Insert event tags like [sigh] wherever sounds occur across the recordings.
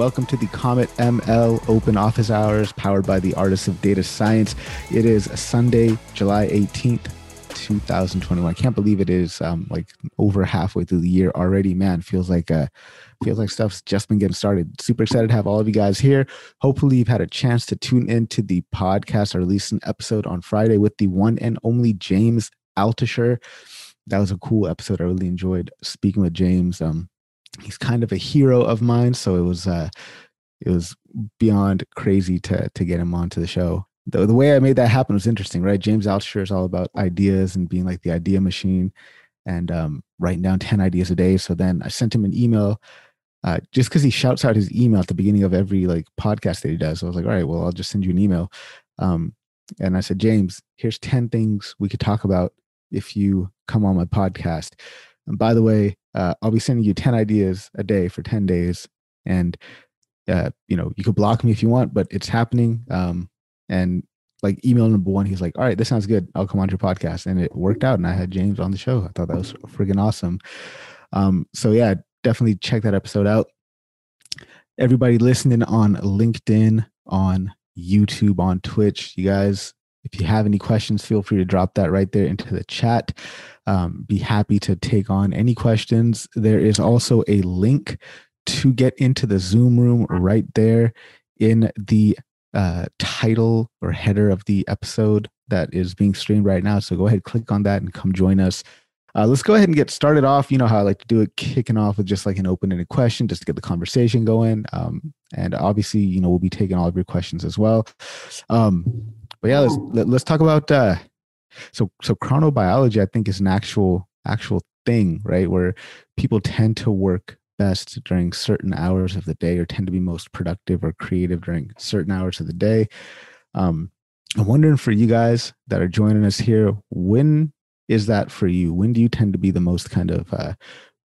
Welcome to the Comet ML Open Office Hours powered by the Artists of Data Science. It is Sunday, July 18th, 2021. I can't believe it is um, like over halfway through the year already. Man, feels like uh, feels like stuff's just been getting started. Super excited to have all of you guys here. Hopefully, you've had a chance to tune into the podcast. I released an episode on Friday with the one and only James Altucher. That was a cool episode. I really enjoyed speaking with James. Um, he's kind of a hero of mine, so it was uh, it was beyond crazy to to get him onto the show. The, the way I made that happen was interesting, right? James Altucher is all about ideas and being like the idea machine and um, writing down 10 ideas a day. So then I sent him an email uh, just because he shouts out his email at the beginning of every like podcast that he does. So I was like, all right, well, I'll just send you an email. Um, and I said, James, here's 10 things we could talk about if you come on my podcast. And by the way, uh, I'll be sending you 10 ideas a day for 10 days. And, uh, you know, you could block me if you want, but it's happening. Um, and like email number one, he's like, all right, this sounds good. I'll come on your podcast. And it worked out. And I had James on the show. I thought that was freaking awesome. Um, so yeah, definitely check that episode out. Everybody listening on LinkedIn, on YouTube, on Twitch, you guys, if you have any questions, feel free to drop that right there into the chat. Um, be happy to take on any questions. There is also a link to get into the Zoom room right there in the uh, title or header of the episode that is being streamed right now. So go ahead, click on that, and come join us. Uh, let's go ahead and get started off. You know how I like to do it, kicking off with just like an open-ended question, just to get the conversation going. Um, and obviously, you know, we'll be taking all of your questions as well. Um, but yeah, let's let, let us talk about uh, so so chronobiology. I think is an actual actual thing, right? Where people tend to work best during certain hours of the day, or tend to be most productive or creative during certain hours of the day. Um, I'm wondering for you guys that are joining us here, when is that for you? When do you tend to be the most kind of uh,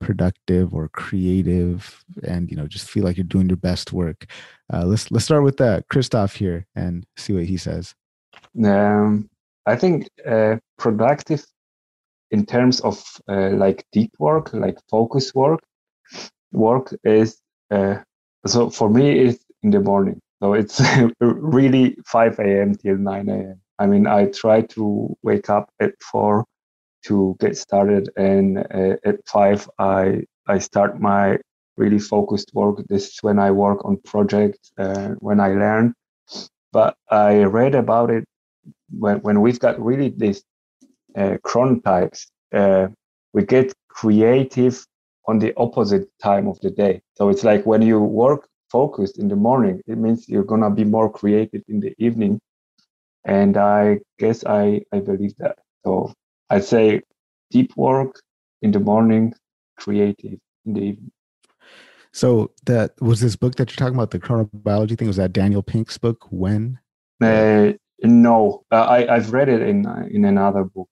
productive or creative, and you know just feel like you're doing your best work? Uh, let's let's start with uh, Christoph here and see what he says. Um, I think uh, productive in terms of uh, like deep work, like focus work. Work is uh, so for me it's in the morning. So it's [laughs] really 5 a.m. till 9 a.m. I mean, I try to wake up at four to get started and uh, at five i i start my really focused work this is when i work on projects uh, when i learn but i read about it when, when we've got really these uh, chronotypes uh, we get creative on the opposite time of the day so it's like when you work focused in the morning it means you're gonna be more creative in the evening and i guess i i believe that so I'd say deep work in the morning, creative in the evening. So that was this book that you're talking about, the chronobiology thing. Was that Daniel Pink's book? When? Uh, no, uh, I I've read it in uh, in another book.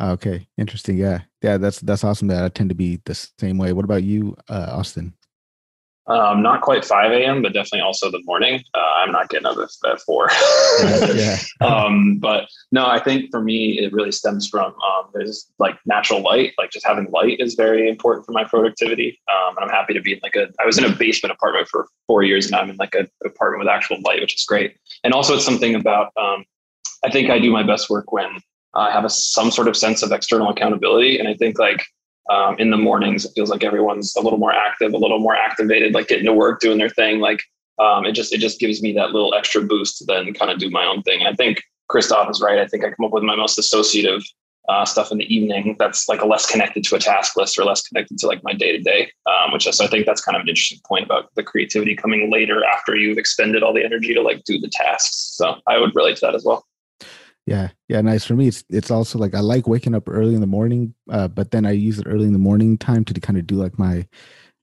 Okay, interesting. Yeah, yeah, that's that's awesome. That I tend to be the same way. What about you, uh, Austin? Um, not quite 5 a.m., but definitely also the morning. Uh, I'm not getting up at, 4. [laughs] yeah. [laughs] um, but no, I think for me, it really stems from um, there's like natural light. Like just having light is very important for my productivity. Um, and I'm happy to be in like a, I was in a basement apartment for four years and I'm in like an apartment with actual light, which is great. And also it's something about, um, I think I do my best work when I have a, some sort of sense of external accountability. And I think like um, in the mornings it feels like everyone's a little more active a little more activated like getting to work doing their thing. Like um, it just it just gives me that little extra boost to then kind of do my own thing. And i think christoph is right. I think i come up with my most associative uh, stuff in the evening that's like a less connected to a task list or less connected to like my day to day which is, so i think that's kind of an interesting point about the creativity coming later after you've expended all the energy to like do the tasks. So i would relate to that as well yeah, yeah, nice for me. It's it's also like I like waking up early in the morning, uh, but then I use it early in the morning time to kind of do like my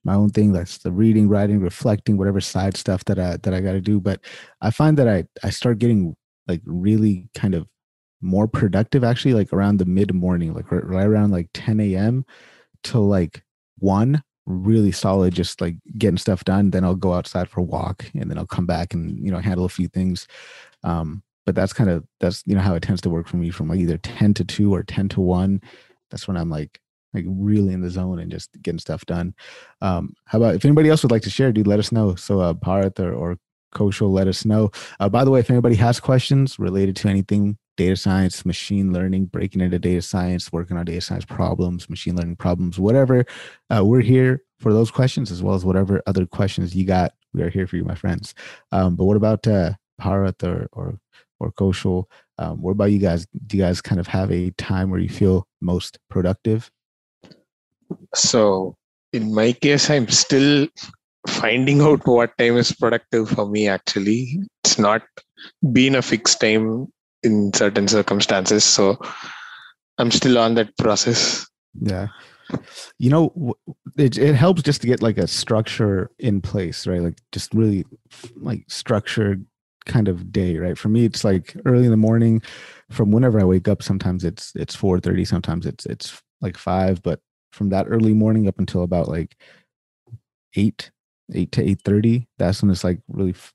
my own thing. That's the reading, writing, reflecting, whatever side stuff that I that I got to do. But I find that I I start getting like really kind of more productive actually like around the mid morning, like right, right around like 10 a.m. till like one really solid just like getting stuff done then i'll go outside for a walk and then i'll come back and you know handle a few things um but that's kind of that's you know how it tends to work for me from like either 10 to 2 or 10 to 1 that's when i'm like like really in the zone and just getting stuff done. Um, how about if anybody else would like to share, dude, let us know. So uh, Bharat or, or let us know. Uh, by the way, if anybody has questions related to anything data science, machine learning, breaking into data science, working on data science problems, machine learning problems, whatever, uh, we're here for those questions as well as whatever other questions you got. We are here for you, my friends. Um, but what about uh, Bharat or or or Kaushal? Um, what about you guys? Do you guys kind of have a time where you feel most productive? So in my case, I'm still finding out what time is productive for me actually it's not been a fixed time in certain circumstances so i'm still on that process yeah you know it, it helps just to get like a structure in place right like just really like structured kind of day right? For me it's like early in the morning. From whenever i wake up sometimes it's it's 4.30 sometimes it's it's like 5 but from that early morning up until about like 8 8 to 8.30 that's when it's like really f-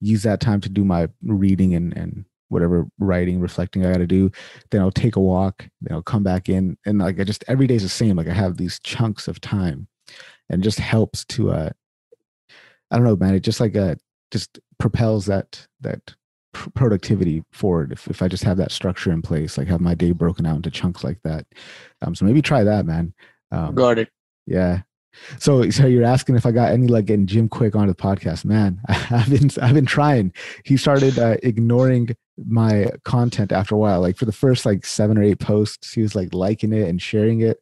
use that time to do my reading and and whatever writing reflecting i gotta do. Then i'll take a walk then i'll come back in and like i just every day's the same like i have these chunks of time and just helps to uh i don't know man it just like uh just propels that that pr- productivity forward if, if i just have that structure in place like have my day broken out into chunks like that um so maybe try that man um, got it yeah so, so you're asking if I got any luck getting Jim Kwik onto the podcast? Man, [laughs] I've been I've been trying. He started uh, ignoring my content after a while. Like for the first like seven or eight posts, he was like liking it and sharing it,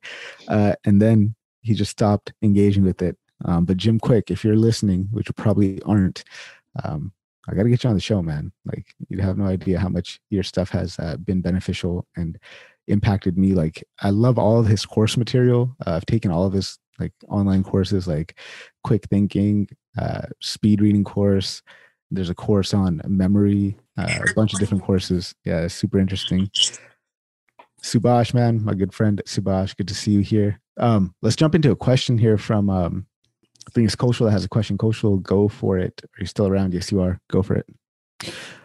uh, and then he just stopped engaging with it. Um, but Jim Kwik if you're listening, which you probably aren't, um, I got to get you on the show, man. Like you have no idea how much your stuff has uh, been beneficial and impacted me. Like I love all of his course material. Uh, I've taken all of his like online courses like quick thinking uh, speed reading course there's a course on memory uh, a bunch of different courses yeah super interesting subash man my good friend subash good to see you here um, let's jump into a question here from um, i think it's Kaushal that has a question. Kaushal, go for it. Are you still around? Yes you are. Go for it.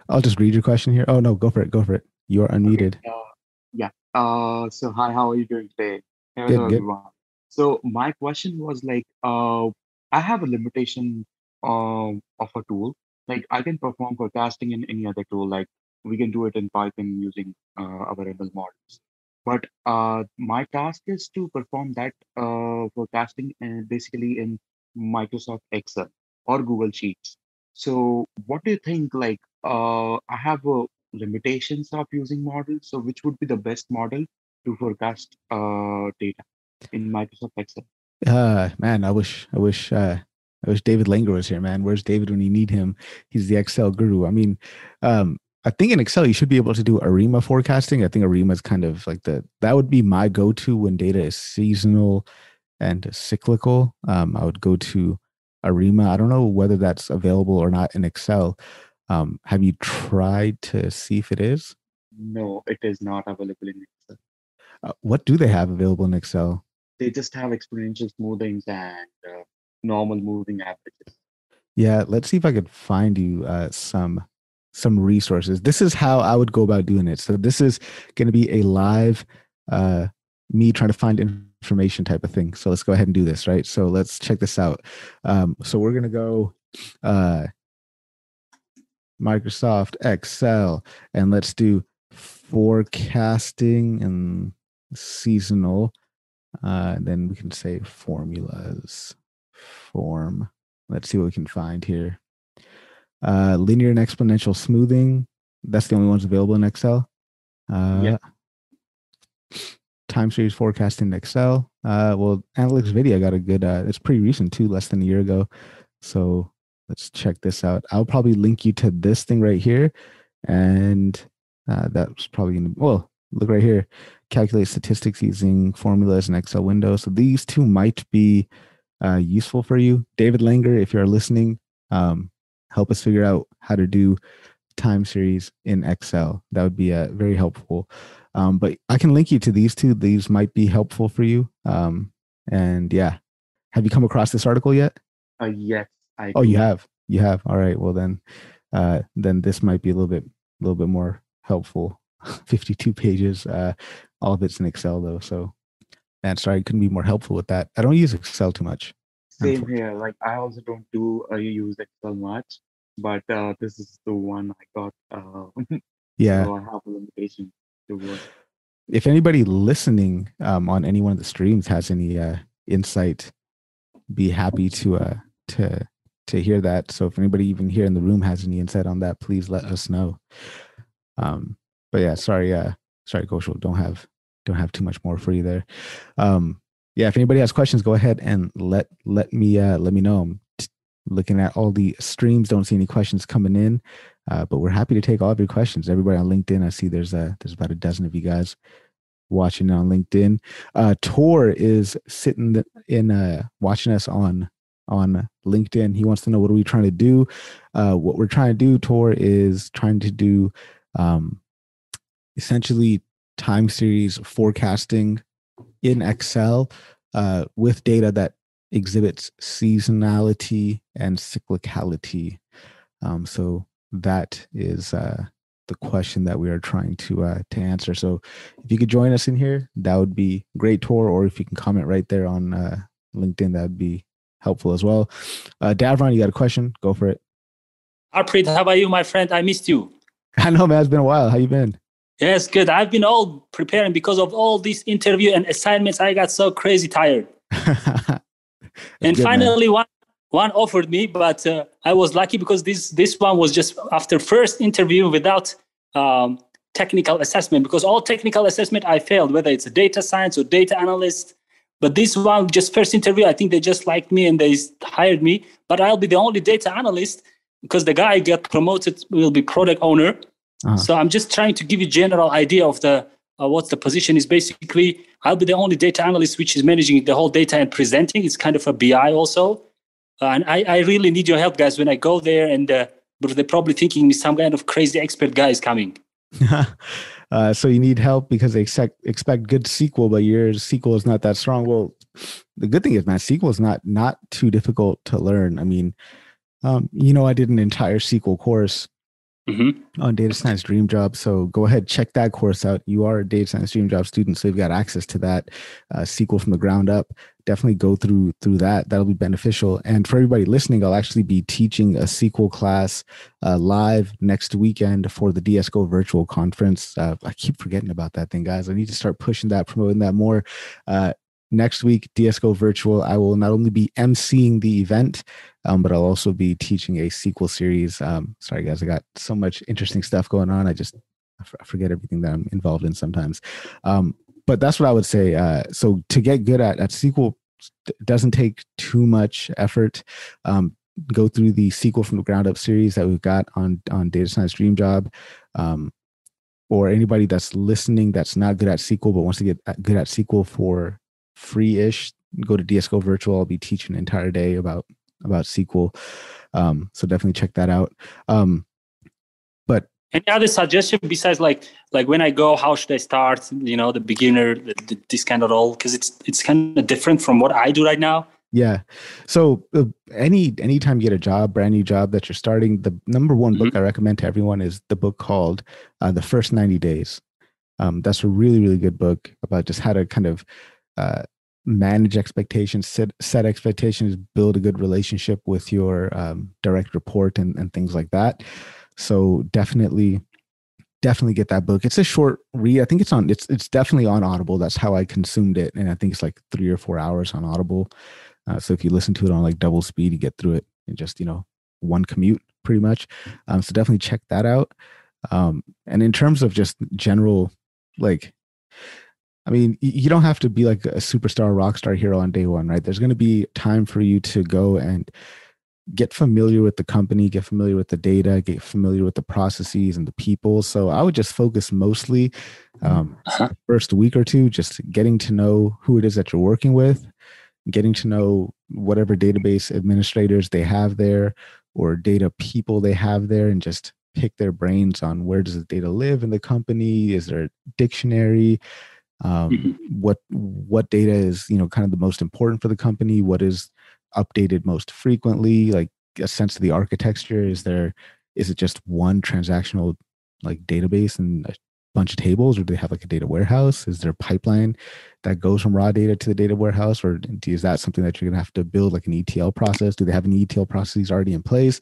I'll just read your question here. Oh no go for it. Go for it. You are unmuted. okay, uh, yeah. Uh, so hi how are you doing today? Hello, good, good. Everyone. So my question was like, uh, I have a limitation um, of a tool. Like I can perform forecasting in any other tool. Like we can do it in Python using uh, our ML models. But uh, my task is to perform that uh, forecasting and basically in Microsoft Excel or Google Sheets. So what do you think? Like uh, I have uh, limitations of using models. So which would be the best model to forecast uh, data? in Microsoft Excel. Uh man, I wish I wish uh I wish David Langer was here, man. Where's David when you need him? He's the Excel guru. I mean, um, I think in Excel you should be able to do ARIMA forecasting. I think ARIMA is kind of like the that would be my go-to when data is seasonal and cyclical. Um, I would go to ARIMA. I don't know whether that's available or not in Excel. Um, have you tried to see if it is? No, it is not available in Excel. Uh, what do they have available in Excel? they just have exponential smoothings and uh, normal moving averages. Yeah, let's see if I could find you uh, some some resources. This is how I would go about doing it. So this is going to be a live uh, me trying to find information type of thing. So let's go ahead and do this, right? So let's check this out. Um, so we're going to go uh, Microsoft Excel and let's do forecasting and seasonal uh, then we can say formulas, form. Let's see what we can find here. Uh, linear and exponential smoothing. That's the only ones available in Excel. Uh, yeah. Time series forecasting in Excel. Uh, well, Analytics Video got a good. Uh, it's pretty recent too, less than a year ago. So let's check this out. I'll probably link you to this thing right here, and uh, that's probably in the, well. Look right here calculate statistics using formulas in Excel window. So these two might be uh, useful for you. David Langer, if you're listening, um, help us figure out how to do time series in Excel. That would be uh, very helpful. Um, but I can link you to these two. These might be helpful for you. Um, and yeah, have you come across this article yet? Uh, yes. I oh, you have. You have. All right. Well, then, uh, then this might be a little bit, a little bit more helpful. [laughs] 52 pages. Uh, all of it's in Excel though. So man, sorry, I couldn't be more helpful with that. I don't use Excel too much. Same here. Like I also don't do uh, use Excel much, but uh, this is the one I got. Uh, [laughs] yeah, so I have a limitation. If anybody listening um, on any one of the streams has any uh, insight, be happy to uh, to to hear that. So if anybody even here in the room has any insight on that, please let us know. Um, but yeah, sorry, uh, sorry, Kaushal, don't have don't have too much more for you there. Um, yeah, if anybody has questions, go ahead and let let me uh, let me know. I'm t- looking at all the streams, don't see any questions coming in, uh, but we're happy to take all of your questions. Everybody on LinkedIn, I see there's a there's about a dozen of you guys watching on LinkedIn. Uh, Tor is sitting in uh, watching us on on LinkedIn. He wants to know what are we trying to do. Uh, what we're trying to do, Tor, is trying to do um, essentially time series forecasting in Excel uh, with data that exhibits seasonality and cyclicality. Um, so that is uh, the question that we are trying to uh, to answer. So if you could join us in here, that would be great, Tor. Or if you can comment right there on uh, LinkedIn, that would be helpful as well. Uh, Davron, you got a question? Go for it. Harpreet, how about you, my friend? I missed you. [laughs] I know, man. It's been a while. How you been? Yes, good. I've been all preparing because of all these interview and assignments. I got so crazy tired. [laughs] and good, finally, man. one one offered me, but uh, I was lucky because this this one was just after first interview without um, technical assessment. Because all technical assessment I failed, whether it's a data science or data analyst. But this one, just first interview, I think they just liked me and they hired me. But I'll be the only data analyst because the guy got promoted will be product owner uh-huh. So I'm just trying to give you general idea of the uh, what the position is. Basically, I'll be the only data analyst which is managing the whole data and presenting. It's kind of a BI also, and I, I really need your help, guys. When I go there, and uh, but they're probably thinking me some kind of crazy expert guy is coming. [laughs] uh, so you need help because they expect expect good SQL, but your SQL is not that strong. Well, the good thing is, man, SQL is not not too difficult to learn. I mean, um, you know, I did an entire SQL course mm-hmm. on Data Science Dream Job. So go ahead, check that course out. You are a Data Science Dream Job student, so you've got access to that uh, SQL from the ground up. Definitely go through through that. That'll be beneficial. And for everybody listening, I'll actually be teaching a SQL class uh, live next weekend for the DSGO virtual conference. Uh, I keep forgetting about that thing, guys. I need to start pushing that, promoting that more. Uh, next week, DSGO Virtual, I will not only be emceeing the event, um, but I'll also be teaching a SQL series. Um, sorry, guys, I got so much interesting stuff going on. I just I forget everything that I'm involved in sometimes. Um, but that's what I would say. Uh, so to get good at, at SQL doesn't take too much effort. Um, go through the SQL from the ground up series that we've got on on Data Science Dream Job. Um, or anybody that's listening that's not good at SQL but wants to get good at SQL for free-ish, go to DSGO Virtual. I'll be teaching an entire day about about SQL. Um, so definitely check that out. Um, but any other suggestion besides like like when I go, how should I start? You know, the beginner, the, the, this kind of role because it's it's kind of different from what I do right now. Yeah. So uh, any anytime you get a job, brand new job that you're starting, the number one mm-hmm. book I recommend to everyone is the book called uh, "The First 90 Days." Um, that's a really really good book about just how to kind of uh, manage expectations, set, set expectations, build a good relationship with your um, direct report and, and things like that. So definitely, definitely get that book. It's a short read. I think it's on. It's it's definitely on Audible. That's how I consumed it, and I think it's like three or four hours on Audible. Uh, so if you listen to it on like double speed, you get through it in just you know one commute pretty much. Um, so definitely check that out. Um, and in terms of just general like I mean, you don't have to be like a superstar rock star hero on day one, right? There's going to be time for you to go and get familiar with the company, get familiar with the data, get familiar with the processes and the people. So I would just focus mostly um, uh-huh. first week or two, just getting to know who it is that you're working with, getting to know whatever database administrators they have there or data people they have there, and just pick their brains on where does the data live in the company? Is there a dictionary? Um, mm-hmm. what what data is you know kind of the most important for the company what is updated most frequently like a sense of the architecture is there is it just one transactional like database and a bunch of tables or do they have like a data warehouse? Is there a pipeline that goes from raw data to the data warehouse or is that something that you're going to have to build like an ETL process? Do they have any ETL processes already in place?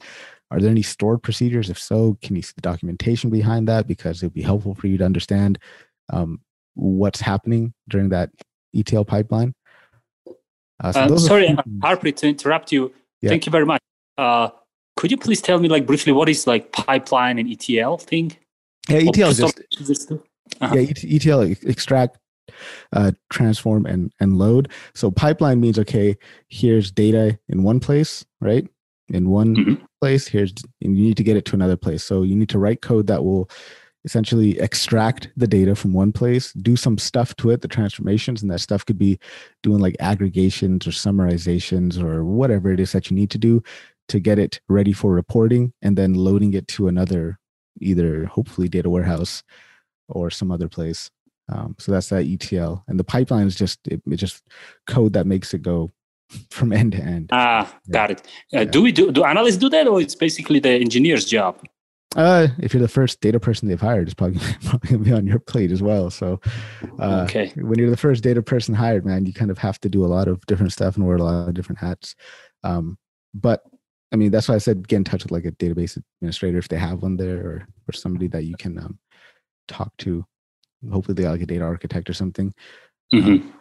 Are there any stored procedures? If so, can you see the documentation behind that? Because it'd be helpful for you to understand um, what's happening during that ETL pipeline. Uh, so uh, sorry, are- Harpreet, to interrupt you. Yeah. Thank you very much. Uh, could you please tell me, like, briefly, what is like pipeline and ETL thing? Yeah, ETL is just uh-huh. yeah, ETL extract, uh, transform, and and load. So pipeline means okay, here's data in one place, right? In one mm-hmm. place, here's and you need to get it to another place. So you need to write code that will essentially extract the data from one place, do some stuff to it, the transformations, and that stuff could be doing like aggregations or summarizations or whatever it is that you need to do to get it ready for reporting and then loading it to another either hopefully data warehouse or some other place. Um, so that's that ETL, and the pipeline is just it, it's just code that makes it go [laughs] from end to end. Ah, yeah. got it. Uh, yeah. Do we do do analysts do that, or it's basically the engineer's job? Uh, if you're the first data person they've hired, it's probably, [laughs] probably gonna be on your plate as well. So, uh, okay, when you're the first data person hired, man, you kind of have to do a lot of different stuff and wear a lot of different hats. Um, but I mean, that's why I said get in touch with like a database administrator if they have one there, or or somebody that you can um, talk to. Hopefully, they are like a data architect or something. Mm-hmm. Um,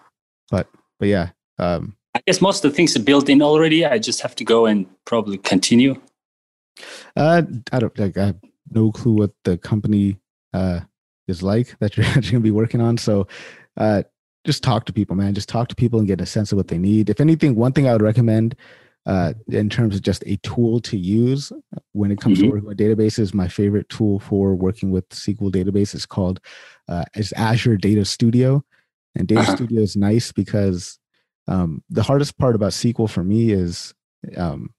but but yeah, um, I guess most of the things are built in already. I just have to go and probably continue. Uh, I don't like. I have no clue what the company uh is like [laughs] that you're, actually going to be working on. So, uh, just talk to people, man. Just talk to people and get a sense of what they need. If anything, one thing I would recommend uh, in terms of just a tool to use when it comes mm-hmm. to working with databases. My favorite tool for working with SQL databases is called uh, is Azure Data Studio, and Data uh-huh. Studio is nice because um, the hardest part about SQL for me is um,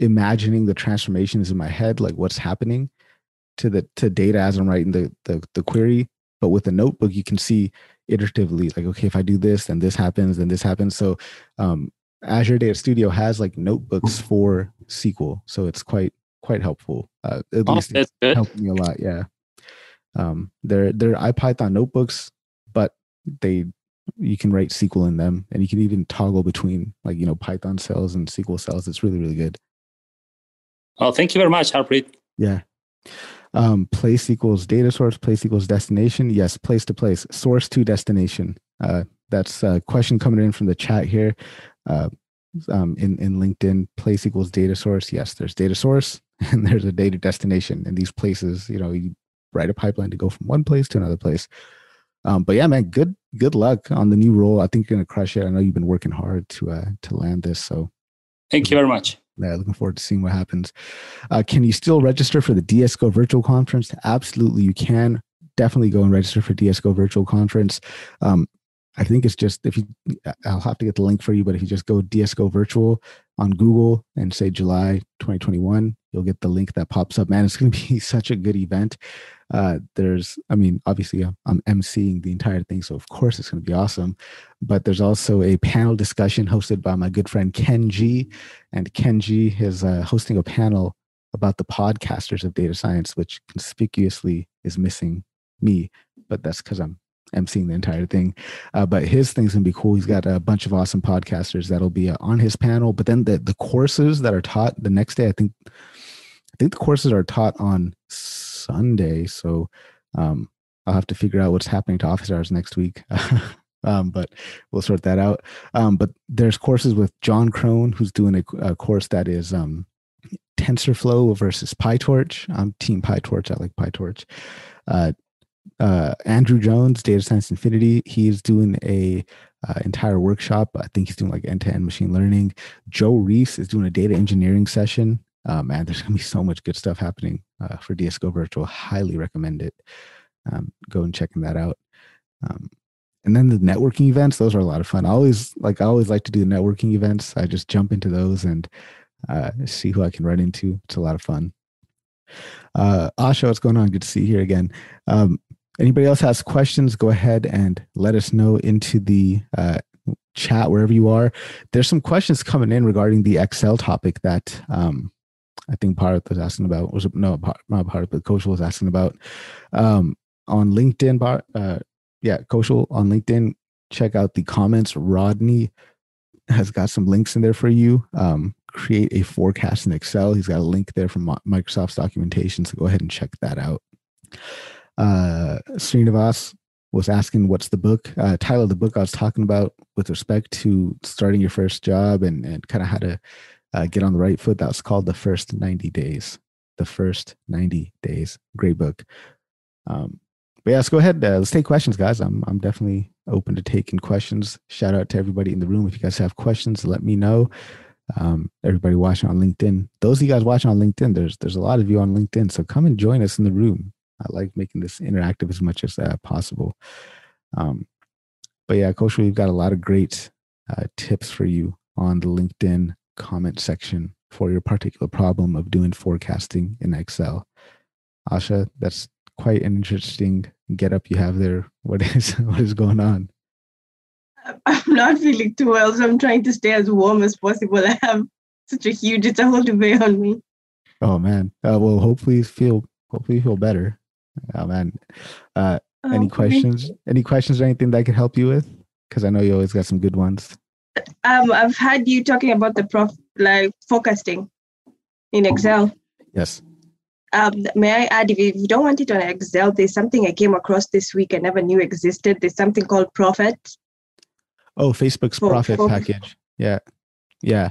imagining the transformations in my head, like what's happening to the to data as I'm writing the the, the query. But with a notebook, you can see iteratively, like okay, if I do this, then this happens, then this happens. So um, Azure Data Studio has like notebooks for SQL, so it's quite quite helpful. Uh, at oh, least it's helping me a lot. Yeah, um, they're they're IPython notebooks, but they you can write SQL in them, and you can even toggle between like you know Python cells and SQL cells. It's really really good. Oh, thank you very much, Harpreet. Yeah. Um, place equals data source, place equals destination. Yes, place to place, source to destination. Uh, that's a question coming in from the chat here uh, um, in, in LinkedIn, place equals data source. Yes, there's data source [laughs] and there's a data destination. And these places, you know, you write a pipeline to go from one place to another place. Um, but yeah, man, good good luck on the new role. I think you're gonna crush it. I know you've been working hard to uh, to land this. So thank you very much. Yeah, looking forward to seeing what happens. Uh, can you still register for the DSGO virtual conference? Absolutely, you can. Definitely go and register for DSGO virtual conference. Um, I think it's just if you, I'll have to get the link for you, but if you just go DSGO virtual on Google and say July 2021, you'll get the link that pops up. Man, it's going [laughs] to be such a good event. Uh, there's, I mean, obviously I'm, emceeing the entire thing, so of course it's going to be awesome. But there's also a panel discussion hosted by my good friend Ken Jee, and Ken Jee is uh, hosting a panel about the podcasters of data science, which conspicuously is missing me, but that's because I'm emceeing the entire thing. Uh, but his thing's gonna be cool. He's got a bunch of awesome podcasters that'll be uh, on his panel. But then the the courses that are taught the next day, I think, I think the courses are taught on Sunday. So um, I'll have to figure out what's happening to office hours next week. [laughs] um, but we'll sort that out. Um, but there's courses with Jon Krohn, who's doing a, a course that is um, TensorFlow versus PyTorch. I'm Team PyTorch. I like PyTorch. Uh, uh, Andrew Jones, Data Science Infinity. He's doing a uh, entire workshop. I think he's doing like end to end machine learning. Joe Reis is doing a data engineering session. Uh, man, there's gonna be so much good stuff happening uh, for DSGO Virtual. Highly recommend it. Um, go and checking that out. Um, and then the networking events; those are a lot of fun. I always like. I always like to do the networking events. I just jump into those and uh, see who I can run into. It's a lot of fun. Uh, Asha, what's going on? Good to see you here again. Um, anybody else has questions, go ahead and let us know into the uh, chat wherever you are. There's some questions coming in regarding the Excel topic that um, I think Bharat was asking about. Was no, not Bharat, but Coach was asking about. Um, on LinkedIn, bar, uh, yeah, Kaushal on LinkedIn, check out the comments. Rodney has got some links in there for you. Um, create a forecast in Excel. He's got a link there from Microsoft's documentation, so go ahead and check that out. Uh, Srinivas was asking, "What's the book?" Uh, title of the book I was talking about with respect to starting your first job and and kind of how to uh, get on the right foot. That was called "The First 90 Days." The First 90 Days. Great book. Um, but yeah, let's go ahead. Uh, let's take questions, guys. I'm I'm definitely open to taking questions. Shout out to everybody in the room. If you guys have questions, let me know. Um, everybody watching on LinkedIn. Those of you guys watching on LinkedIn, there's there's a lot of you on LinkedIn. So come and join us in the room. I like making this interactive as much as uh, possible. Um, but yeah, Coach, we've got a lot of great uh, tips for you on the LinkedIn comment section for your particular problem of doing forecasting in Excel. Asha, that's quite an interesting get up you have there. [laughs] What is what is going on? I'm not feeling too well, so I'm trying to stay as warm as possible. I have such a huge it's a whole debate on me. Oh man. Uh, well, hopefully feel hopefully feel better. Oh man. Uh, oh, any questions? Any questions or anything that I could help you with? Because I know you always got some good ones. Um, I've had you talking about the prof like forecasting in Excel. Yes. Um, may I add, if you don't want it on Excel, there's something I came across this week I never knew existed. There's something called Prophet. Oh, Facebook's for, Prophet for, package. Yeah, yeah,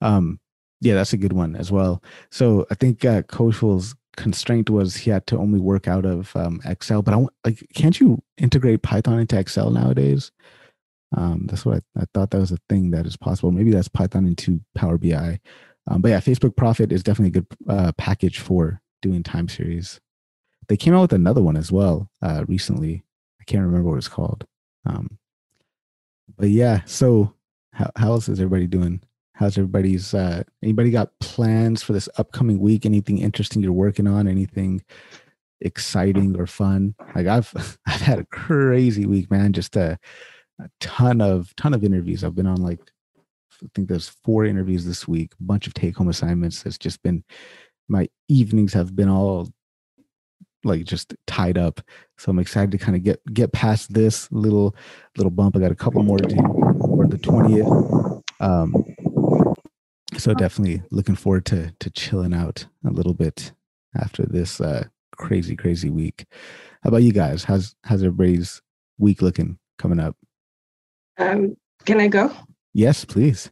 um, yeah. That's a good one as well. So I think uh, constraint was he had to only work out of um, Excel. But I like, can't you integrate Python into Excel nowadays? Um, that's what I, I, thought that was a thing that is possible. Maybe that's Python into Power BI. Um, but yeah, Facebook Prophet is definitely a good uh, package for doing time series. They came out with another one as well uh, recently. I can't remember what it's called. Um, but yeah, so how, how else is everybody doing? How's everybody's? Uh, anybody got plans for this upcoming week? Anything interesting you're working on? Anything exciting or fun? Like I've [laughs] I've had a crazy week, man. Just a, a ton of ton of interviews. I've been on like I think there's four interviews this week, a bunch of take home assignments. It's just been my evenings have been all like just tied up. So I'm excited to kind of get get past this little little bump. I got a couple more to for the 20th. Um, so definitely looking forward to to chilling out a little bit after this uh, crazy crazy week. How about you guys? How's how's everybody's week looking coming up? Um, can I go? Yes, please.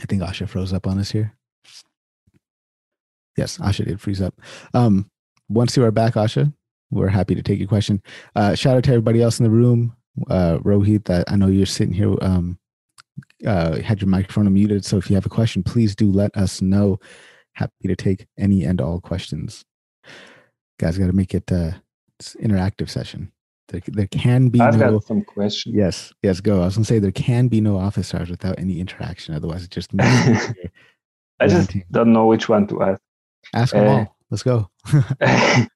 I think Asha froze up on us here. Yes, Asha did freeze up. Um, once you are back, Asha, we're happy to take your question. Uh, shout out to everybody else in the room. Uh, Rohit, I, I know you're sitting here, um, uh, had your microphone muted. So if you have a question, please do let us know. Happy to take any and all questions. Guys, got to make it uh, interactive session. There, there can be I've no, got some questions. Yes, yes, go. I was gonna say there can be no office hours without any interaction. Otherwise, it just. [laughs] I just don't know which one to ask. Ask them uh, all. Let's go. [laughs] [laughs]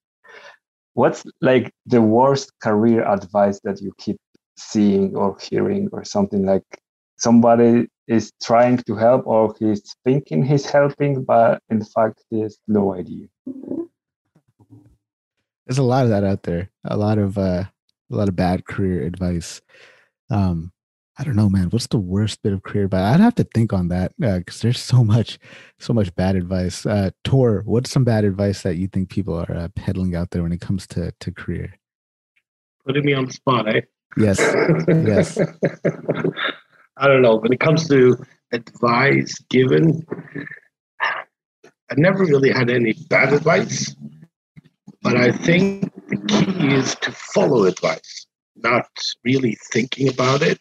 what's like the worst career advice that you keep seeing or hearing or something like somebody is trying to help or he's thinking he's helping but in fact he has no idea there's a lot of that out there a lot of uh a lot of bad career advice um I don't know, man. What's the worst bit of career advice? I'd have to think on that because uh, there's so much, so much bad advice. Uh, Tor, what's some bad advice that you think people are uh, peddling out there when it comes to to career? Putting me on the spot, eh? Yes, [laughs] yes. I don't know. When it comes to advice given, I never really had any bad advice, but I think the key is to follow advice, not really thinking about it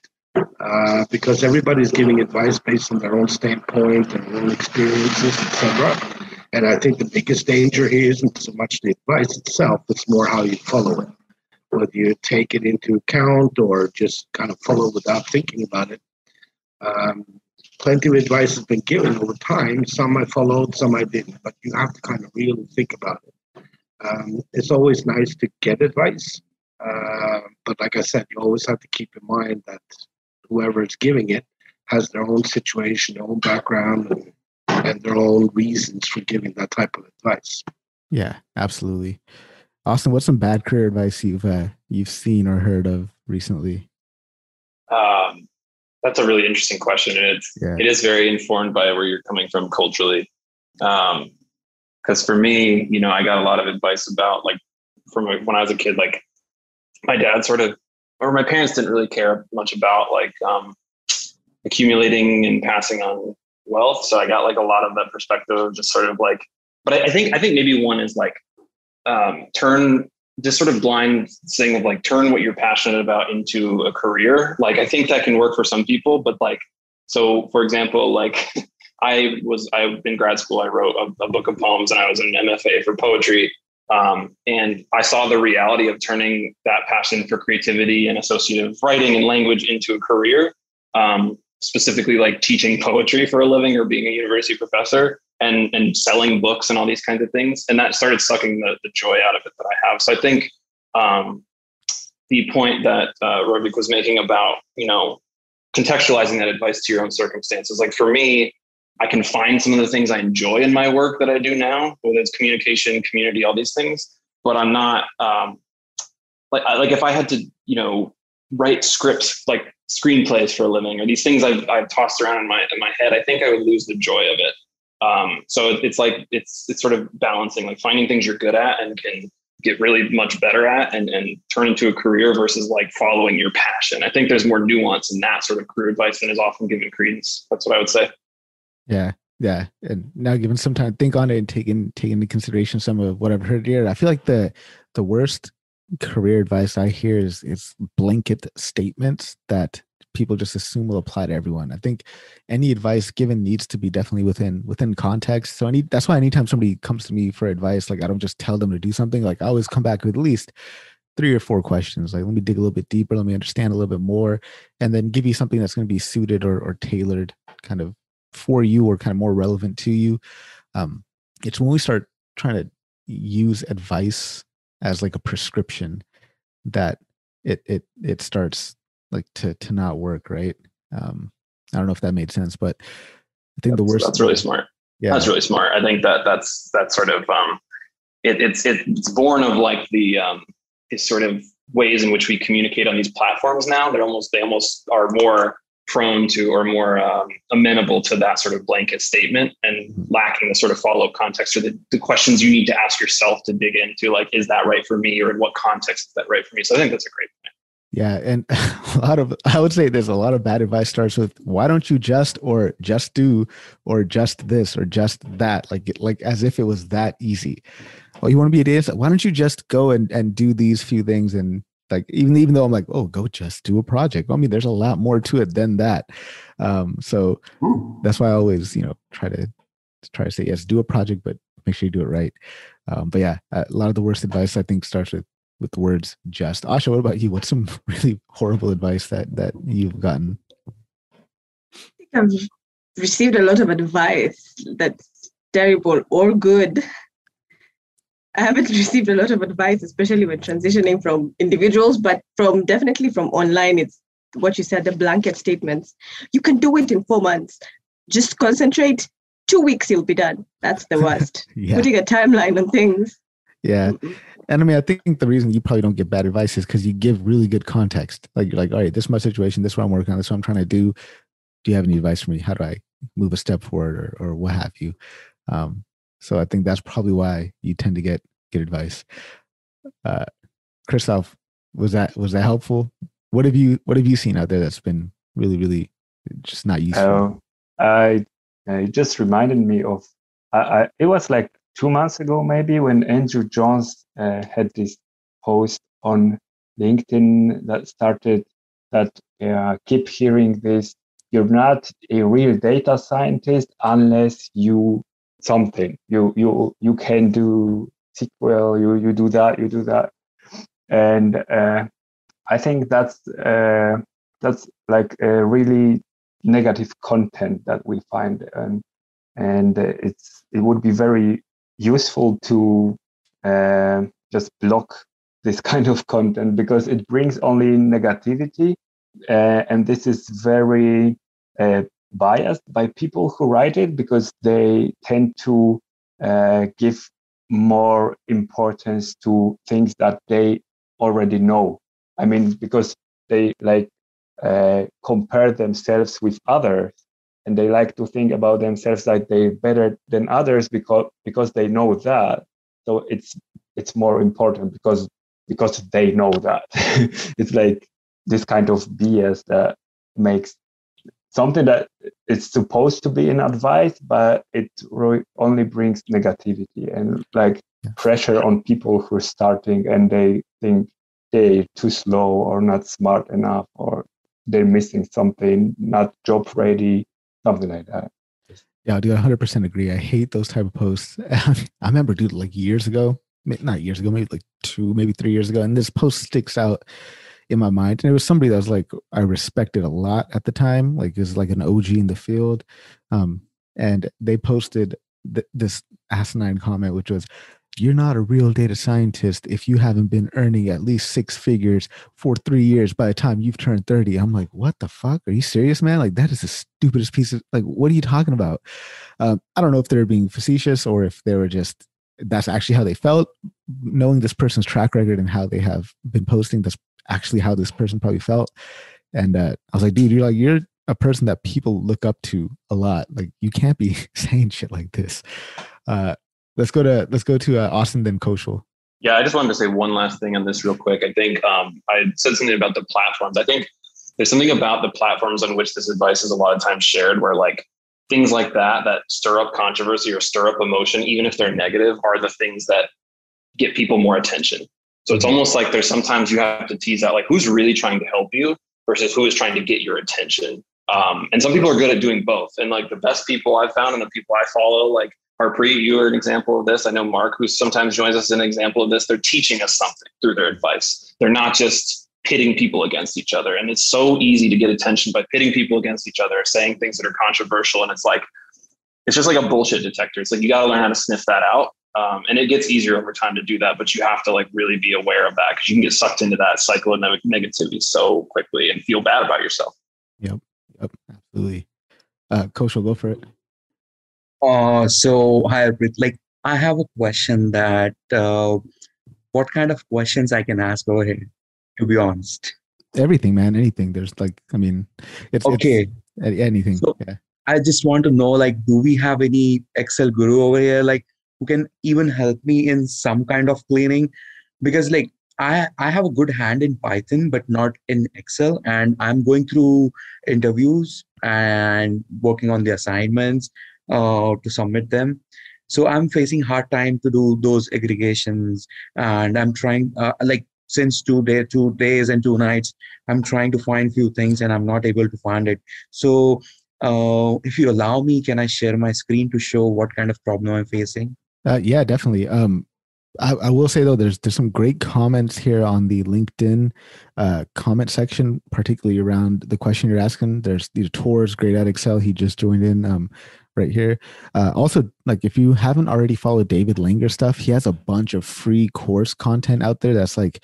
uh, because everybody's giving advice based on their own standpoint, and their own experiences, etc. And I think the biggest danger here isn't so much the advice itself; it's more how you follow it, whether you take it into account or just kind of follow without thinking about it. Um, plenty of advice has been given over time. Some I followed, some I didn't, but you have to kind of really think about it. Um, it's always nice to get advice, uh, but like I said, you always have to keep in mind that whoever is giving it has their own situation, their own background, and, and their own reasons for giving that type of advice. Yeah, absolutely. Austin, what's some bad career advice you've uh, you've seen or heard of recently? Um, that's a really interesting question, and it's yeah. it is very informed by where you're coming from culturally. Because um, for me, you know, I got a lot of advice about like from when I was a kid, like my dad sort of, or my parents didn't really care much about like um, accumulating and passing on wealth. So I got like a lot of that perspective just sort of like, but I, I think I think maybe one is like um, turn just sort of blind thing of like turn what you're passionate about into a career. Like I think that can work for some people, but like so for example, like [laughs] I was I in grad school I wrote a, a book of poems and I was an MFA for poetry. Um, and I saw the reality of turning that passion for creativity and associative writing and language into a career. Um, specifically like teaching poetry for a living or being a university professor and and selling books and all these kinds of things and that started sucking the, the joy out of it that i have so i think um, the point that uh, was making about you know contextualizing that advice to your own circumstances like for me i can find some of the things i enjoy in my work that i do now whether it's communication community all these things but i'm not um, like like if i had to you know write scripts like screenplays for a living or these things I've, I've tossed around in my in my head, I think I would lose the joy of it. Um, so it's like it's it's sort of balancing, like finding things you're good at and can get really much better at and, and turn into a career versus like following your passion. I think there's more nuance in that sort of career advice than is often given credence. That's what I would say. Yeah. Yeah. And now given some time think on it and take in take into consideration some of what I've heard here. I feel like the the worst career advice I hear is is blanket statements that people just assume will apply to everyone. I think any advice given needs to be definitely within within context. So need that's why anytime somebody comes to me for advice, like I don't just tell them to do something. Like I always come back with at least three or four questions. Like let me dig a little bit deeper, let me understand a little bit more, and then give you something that's going to be suited or, or tailored kind of for you or kind of more relevant to you. Um, it's when we start trying to use advice as like a prescription that it it it starts like to to not work right? Um i don't know if that made sense but i think that's, the worst that's really smart. Yeah. That's really smart. I think that that's that's sort of um it, it's it's born of like the um is sort of ways in which we communicate on these platforms now they're almost they almost are more prone to or more um, amenable to that sort of blanket statement and mm-hmm. lacking the sort of follow-up context or the, the questions you need to ask yourself to dig into like is that right for me or in what context is that right for me? So i think that's a great point yeah and [laughs] a lot of i would say there's a lot of bad advice starts with why don't you just or just do or just this or just that like like as if it was that easy oh you want to be a data why don't you just go and, and do these few things and like even even though I'm like, oh, go just do a project. I mean, there's a lot more to it than that. Um, so that's why I always, you know, try to try to say yes, do a project, but make sure you do it right. Um, but yeah, a lot of the worst advice I think starts with with the words just. Asha, what about you? What's some [laughs] really horrible advice that that you've gotten? I think I've received a lot of advice that's terrible or good I haven't [laughs] received a lot of advice, especially when transitioning from individuals, but from definitely from online. It's what you said, the blanket statements. You can do it in four months. Just concentrate. Two weeks, you'll be done. That's the [laughs] worst. yeah. Putting a timeline on things. Yeah. And I mean, I think the reason you probably don't get bad advice is because you give really good context. Like you're like, all right, this is my situation. This is what I'm working on. This is what I'm trying to do. Do you have any advice for me? How do I move a step forward or, or what have you? Um, so I think that's probably why you tend to get good advice. Uh, Christoph, was that was that helpful? What have you what have you seen out there that's been really really just not useful? Uh, I it just reminded me of I, I, it was like two months ago maybe when Andrew Jones uh, had this post on LinkedIn that started that uh, keep hearing this you're not a real data scientist unless you something. You you you can do SQL. You you do that. You do that, and uh, I think that's uh, that's like a really negative content that we find, and and it's it would be very useful to uh, just block this [laughs] kind of content because it brings only negativity, uh, and this is very uh, biased by people who write it because they tend to uh, give more importance to things that they already know. I mean, because they like uh, compare themselves with others and they like to think about themselves like they're better than others because because they know that. So it's it's more important because because they know that. [laughs] It's like this kind of bs that makes something that it's supposed to be an advice but it really only brings negativity and like yeah. pressure on people who are starting and they think they're too slow or not smart enough or they're missing something not job ready something like that yeah, dude, 100% agree. I hate those type of posts. [laughs] I remember, dude, like years ago, not years ago, maybe like two, maybe three years ago, and this post sticks out in my mind. And it was somebody that was like I respected a lot at the time, like is like an OG in the field. Um, and they posted th- this asinine comment, which was, "You're not a real data scientist if you haven't been earning at least six figures for three years by the time you've turned 30." I'm like, "What the fuck? Are you serious, man? Like that is the stupidest piece of like. What are you talking about?" Um, I don't know if they're being facetious or if they were just that's actually how they felt knowing this person's track record and how they have been posting that's actually how this person probably felt and uh, i was like dude you're like you're a person that people look up to a lot like you can't be [laughs] saying shit like this uh, let's go to let's go to uh, austin then Kaushal. yeah i just wanted to say one last thing on this real quick i think um, i said something about the platforms i think there's something about the platforms on which this advice is a lot of times shared where like things like that that stir up controversy or stir up emotion, even if they're negative, are the things that get people more attention. So it's almost like there's sometimes you have to tease out like who's really trying to help you versus who is trying to get your attention. Um, and some people are good at doing both. And like the best people I've found and the people I follow, like Harpreet, you are an example of this. I know Mark, who sometimes joins us, is an example of this. They're teaching us something through their advice. They're not just pitting people against each other. And it's so easy to get attention by pitting people against each other, saying things that are controversial. And it's like, it's just like a bullshit detector. It's like you got to learn how to sniff that out. Um, and it gets easier over time to do that, but you have to like really be aware of that because you can get sucked into that cycle of negativity so quickly and feel bad about yourself. Yep, yep, absolutely. Uh, Kaushal, go for it. Uh, so hi. Like, I have a question that uh, what kind of questions I can ask over here? to be honest. Everything, man. Anything. There's like, I mean, it's okay. It's anything. So yeah. I just want to know, like, do we have any Excel guru over here, like, who can even help me in some kind of cleaning? Because, like, I I have a good hand in Python, but not in Excel, and I'm going through interviews and working on the assignments uh, to submit them. So i'm facing hard time to do those aggregations and i'm trying uh, like since two day two days and two nights i'm trying to find few things and i'm not able to find it. So uh, if you allow me can i share my screen to show what kind of problem i'm facing? Uh, yeah definitely. Um, I, I, will say though there's there's some great comments here on the linkedin uh, comment section particularly around the question you're asking. There's the tours great at excel he just joined in um, right here. Uh, also, like if you haven't already followed David Langer stuff, he has a bunch of free course content out there that's like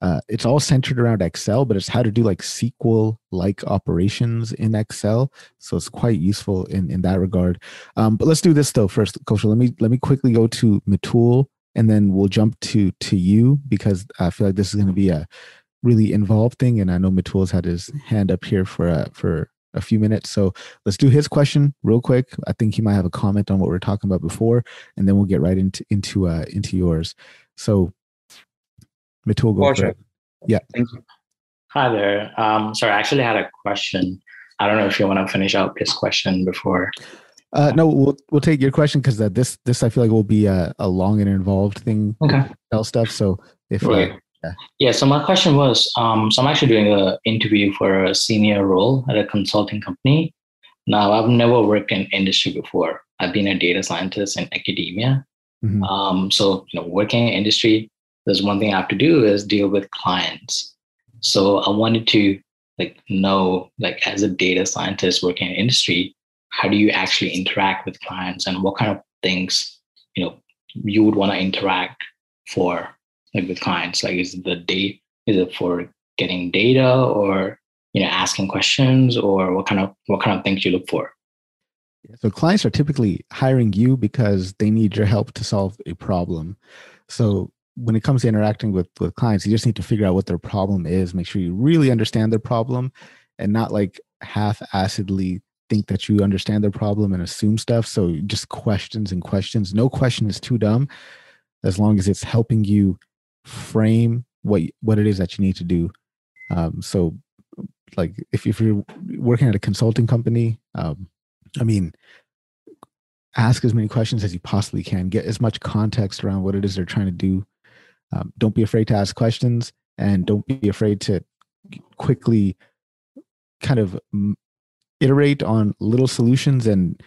uh, it's all centered around Excel, but it's how to do like SQL like operations in Excel. So it's quite useful in, in that regard. Um, but let's do this though first, Kaushal. Let me let me quickly go to Metul and then we'll jump to to you because I feel like this is going to be a really involved thing. And I know Metul's had his hand up here for uh, for a few minutes. So let's do his question real quick. I think he might have a comment on what we are talking about before, and then we'll get right into into uh, into yours. So, Metul, go for it. Yeah. Thank you. Hi there. Um, sorry, I actually had a question. I don't know if you want to finish out this question before. Uh, no, we'll we'll take your question because uh, this this I feel like will be a, a long and involved thing. Okay. Tell stuff. So if uh, right. Yeah. yeah. So my question was, um, so I'm actually doing an interview for a senior role at a consulting company. Now I've never worked in industry before. I've been a data scientist in academia. Mm-hmm. Um, so you know, working in industry, there's one thing I have to do is deal with clients. So I wanted to like know, like as a data scientist working in industry, how do you actually interact with clients and what kind of things you know you would want to interact for like with clients? Like is the date is it for getting data or you know asking questions or what kind of what kind of things you look for? So clients are typically hiring you because they need your help to solve a problem. So when it comes to interacting with with clients, you just need to figure out what their problem is, make sure you really understand their problem and not like half-assedly think that you understand their problem and assume stuff. So just questions and questions. No question is too dumb as long as it's helping you frame what what it is that you need to do. Um, so like if, if you're working at a consulting company, um, I mean, ask as many questions as you possibly can. Get as much context around what it is they're trying to do. Um, don't be afraid to ask questions, and don't be afraid to quickly kind of iterate on little solutions and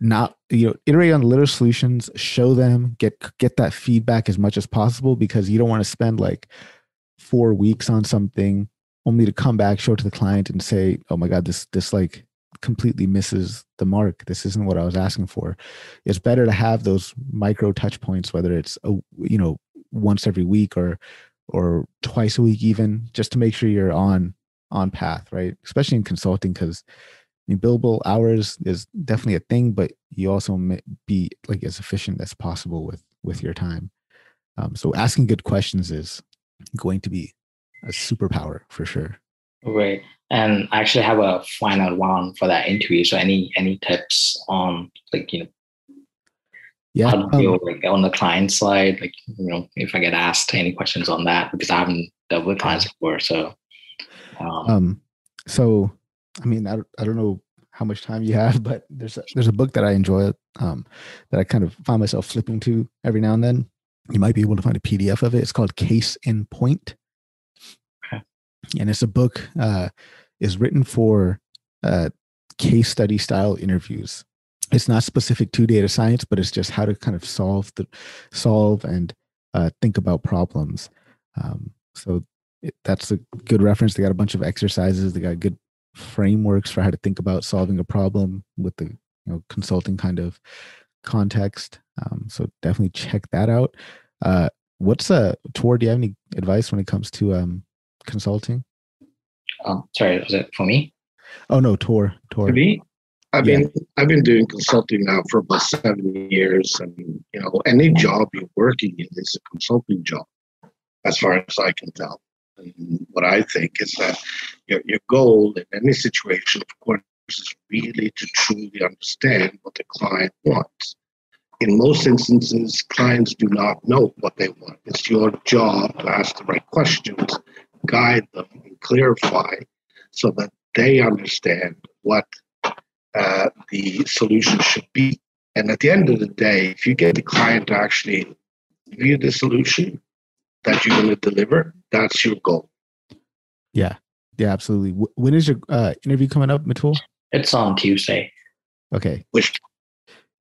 not you know iterate on the little solutions show them get get that feedback as much as possible because you don't want to spend like four weeks on something only to come back show it to the client and say oh my god this this like completely misses the mark. This isn't what i was asking for. It's better to have those micro touch points whether it's a, you know once every week or or twice a week even just to make sure you're on on path right? Especially in consulting because mean, billable hours is definitely a thing, but you also be like as efficient as possible with with your time. Um, so asking good questions is going to be a superpower for sure. Right. And I actually have a final one for that interview. So any any tips on like you know yeah how to deal um, like on the client side, like you know, if I get asked any questions on that because I haven't dealt with clients before. So um, um so I mean, I, I don't know how much time you [laughs] have, but there's a, there's a book that I enjoy um, that I kind of find myself flipping to every now and then. You might be able to find a PDF of it. It's called Case in Point, okay. and it's a book uh, is written for uh, case study style interviews. It's not specific to data science, but it's just how to kind of solve the solve and uh, think about problems. Um, so it, that's a good reference. They got a bunch of exercises. They got good frameworks for how to think about solving a problem with the you know consulting kind of context. Um, so definitely check that out. Uh, what's a Tor? Do you have any advice when it comes to um consulting? Oh, sorry, was it for me? Oh no, Tor. Tor. me? I've yeah. been I've been doing consulting now for about seven years, and you know, any job you're working in is a consulting job, as far as I can tell. And what I think is that your, your goal in any situation, of course, is really to truly understand what the client wants. In most instances, clients do not know what they want. It's your job to ask the right questions, guide them, and clarify so that they understand what uh, the solution should be. And at the end of the day, if you get the client to actually view the solution that you're going to deliver, that's your goal. Yeah, yeah, absolutely. When is your uh, interview coming up, Metul? It's on Tuesday. Okay. Which?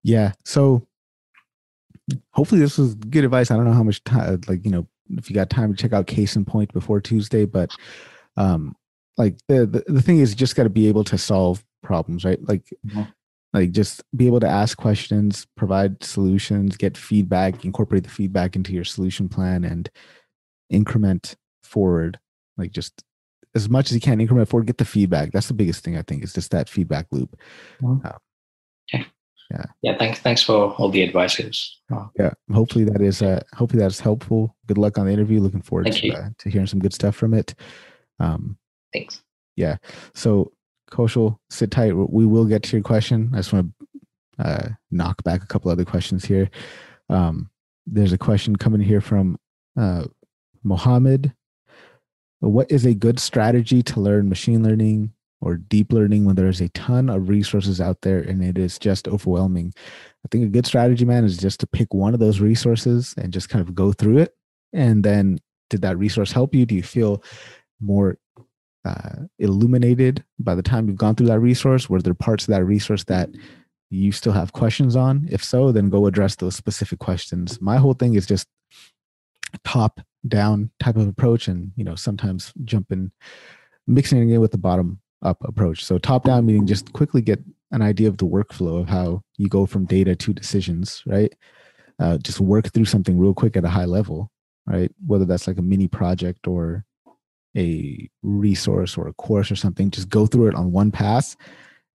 Yeah. So hopefully this was good advice. I don't know how much time, like you know, if you got time to check out Case in Point before Tuesday, but um, like the the, the thing is, you just got to be able to solve problems, right? Like. Mm-hmm. Like just be able to ask questions, provide solutions, get feedback, incorporate the feedback into your solution plan, and increment forward like just as much as you can increment forward get the feedback. That's the biggest thing i think is just that feedback loop. Mm-hmm. um, okay. yeah. Yeah thanks thanks for all the advices oh. yeah hopefully that is uh hopefully that's helpful. Good luck on the interview. Looking forward to, uh, to hearing some good stuff from it. Um thanks. yeah. So Kaushal, sit tight we will get to your question i just want to uh knock back a couple other questions here um there's a question coming here from uh Mohammed, what is a good strategy to learn machine learning or deep learning when there's a ton of resources out there and it is just overwhelming? I think a good strategy, man, is just to pick one of those resources and just kind of go through it. And then, did that resource help you? Do you feel more uh, illuminated by the time you've gone through that resource? Were there parts of that resource that you still have questions on? If so, then go address those specific questions. My whole thing is just top down type of approach and you know sometimes jumping mixing it in with the bottom up approach so top down meaning just quickly get an idea of the workflow of how you go from data to decisions right uh, just work through something real quick at a high level right whether that's like a mini project or a resource or a course or something just go through it on one pass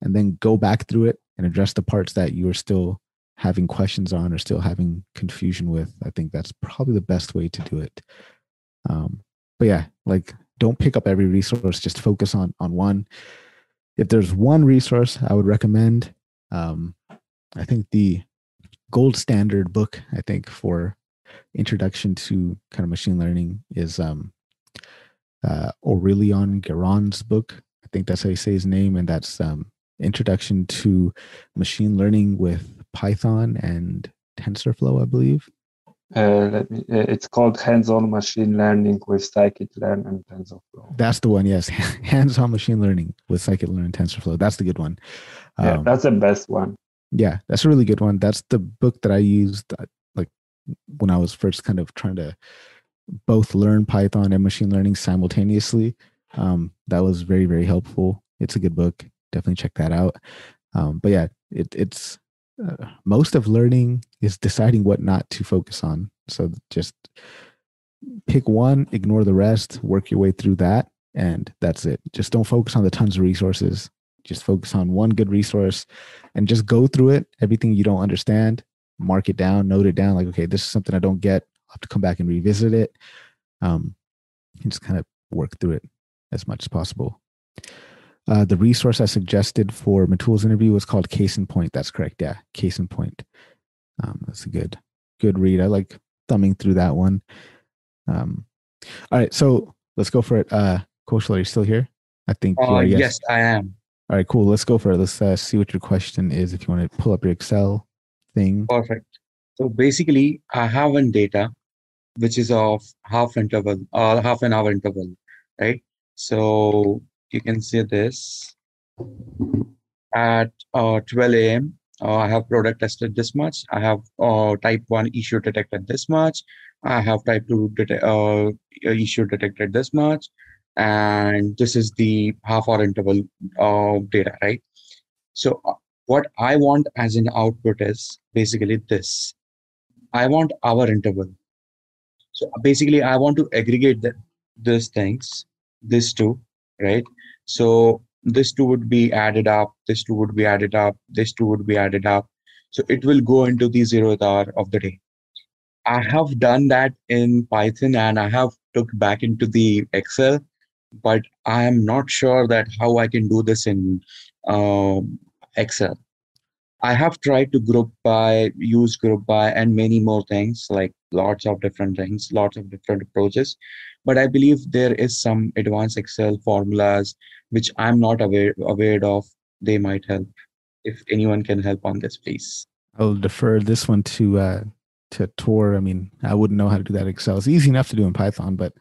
and then go back through it and address the parts that you are still having questions on or still having confusion with. I think that's probably the best way to do it. Um, but yeah, like don't pick up every resource. Just focus on on one. If there's one resource I would recommend, um, I think the gold standard book I think for introduction to kind of machine learning is um, uh, Aurélien Géron's book. I think that's how you say his name, and that's um, Introduction to Machine Learning with Python and TensorFlow, I believe. Uh, me, uh, it's called hands-on machine learning with scikit-learn and TensorFlow. That's the one, yes. [laughs] hands-on machine learning with scikit-learn and TensorFlow. That's the good one. Yeah, um, that's the best one. Yeah, that's a really good one. That's the book that I used uh, like when I was first kind of trying to both learn Python and machine learning simultaneously. Um, that was very, very helpful. It's a good book. Definitely check that out. Um, but yeah, it, it's uh, most of learning is deciding what not to focus on. So just pick one, ignore the rest, work your way through that, and that's it. Just don't focus on the tons of resources. Just focus on one good resource and just go through it. Everything you don't understand, mark it down, note it down. Like, okay, this is something I don't get. I'll have to come back and revisit it. Um, and just kind of work through it as much as possible. Uh, the resource I suggested for Mitul's interview was called Case in Point. That's correct. Yeah, Case in Point. Um, that's a good, good read. I like thumbing through that one. Um, all right, so let's go for it. Uh, Kaushal, are you still here? I think. Uh, yes. yes, I am. All right, cool. Let's go for it. Let's uh, see what your question is. If you want to pull up your Excel thing. Perfect. So basically, I have one data which is of half interval or uh, half an hour interval, right? So you can see this at uh, 12 a.m. Uh, I have product tested this much. I have uh, type 1 issue detected this much. I have type 2 det- uh, issue detected this much. And this is the half hour interval uh, data, right? So, what I want as an output is basically this I want our interval. So, basically, I want to aggregate the, these things, these two, right? So this two would be added up, this two would be added up, this two would be added up. So it will go into the zeroth hour of the day. I have done that in Python and I have took back into the Excel, but I am not sure that how I can do this in um, Excel. I have tried to group by, use group by, and many more things like lots of different things, lots of different approaches. But i believe there is some advanced excel formulas which i'm not aware aware of. They might help. If anyone can help on this please. I'll defer this one to uh to tor. I mean i wouldn't know how to do that in excel. It's easy enough to do in python but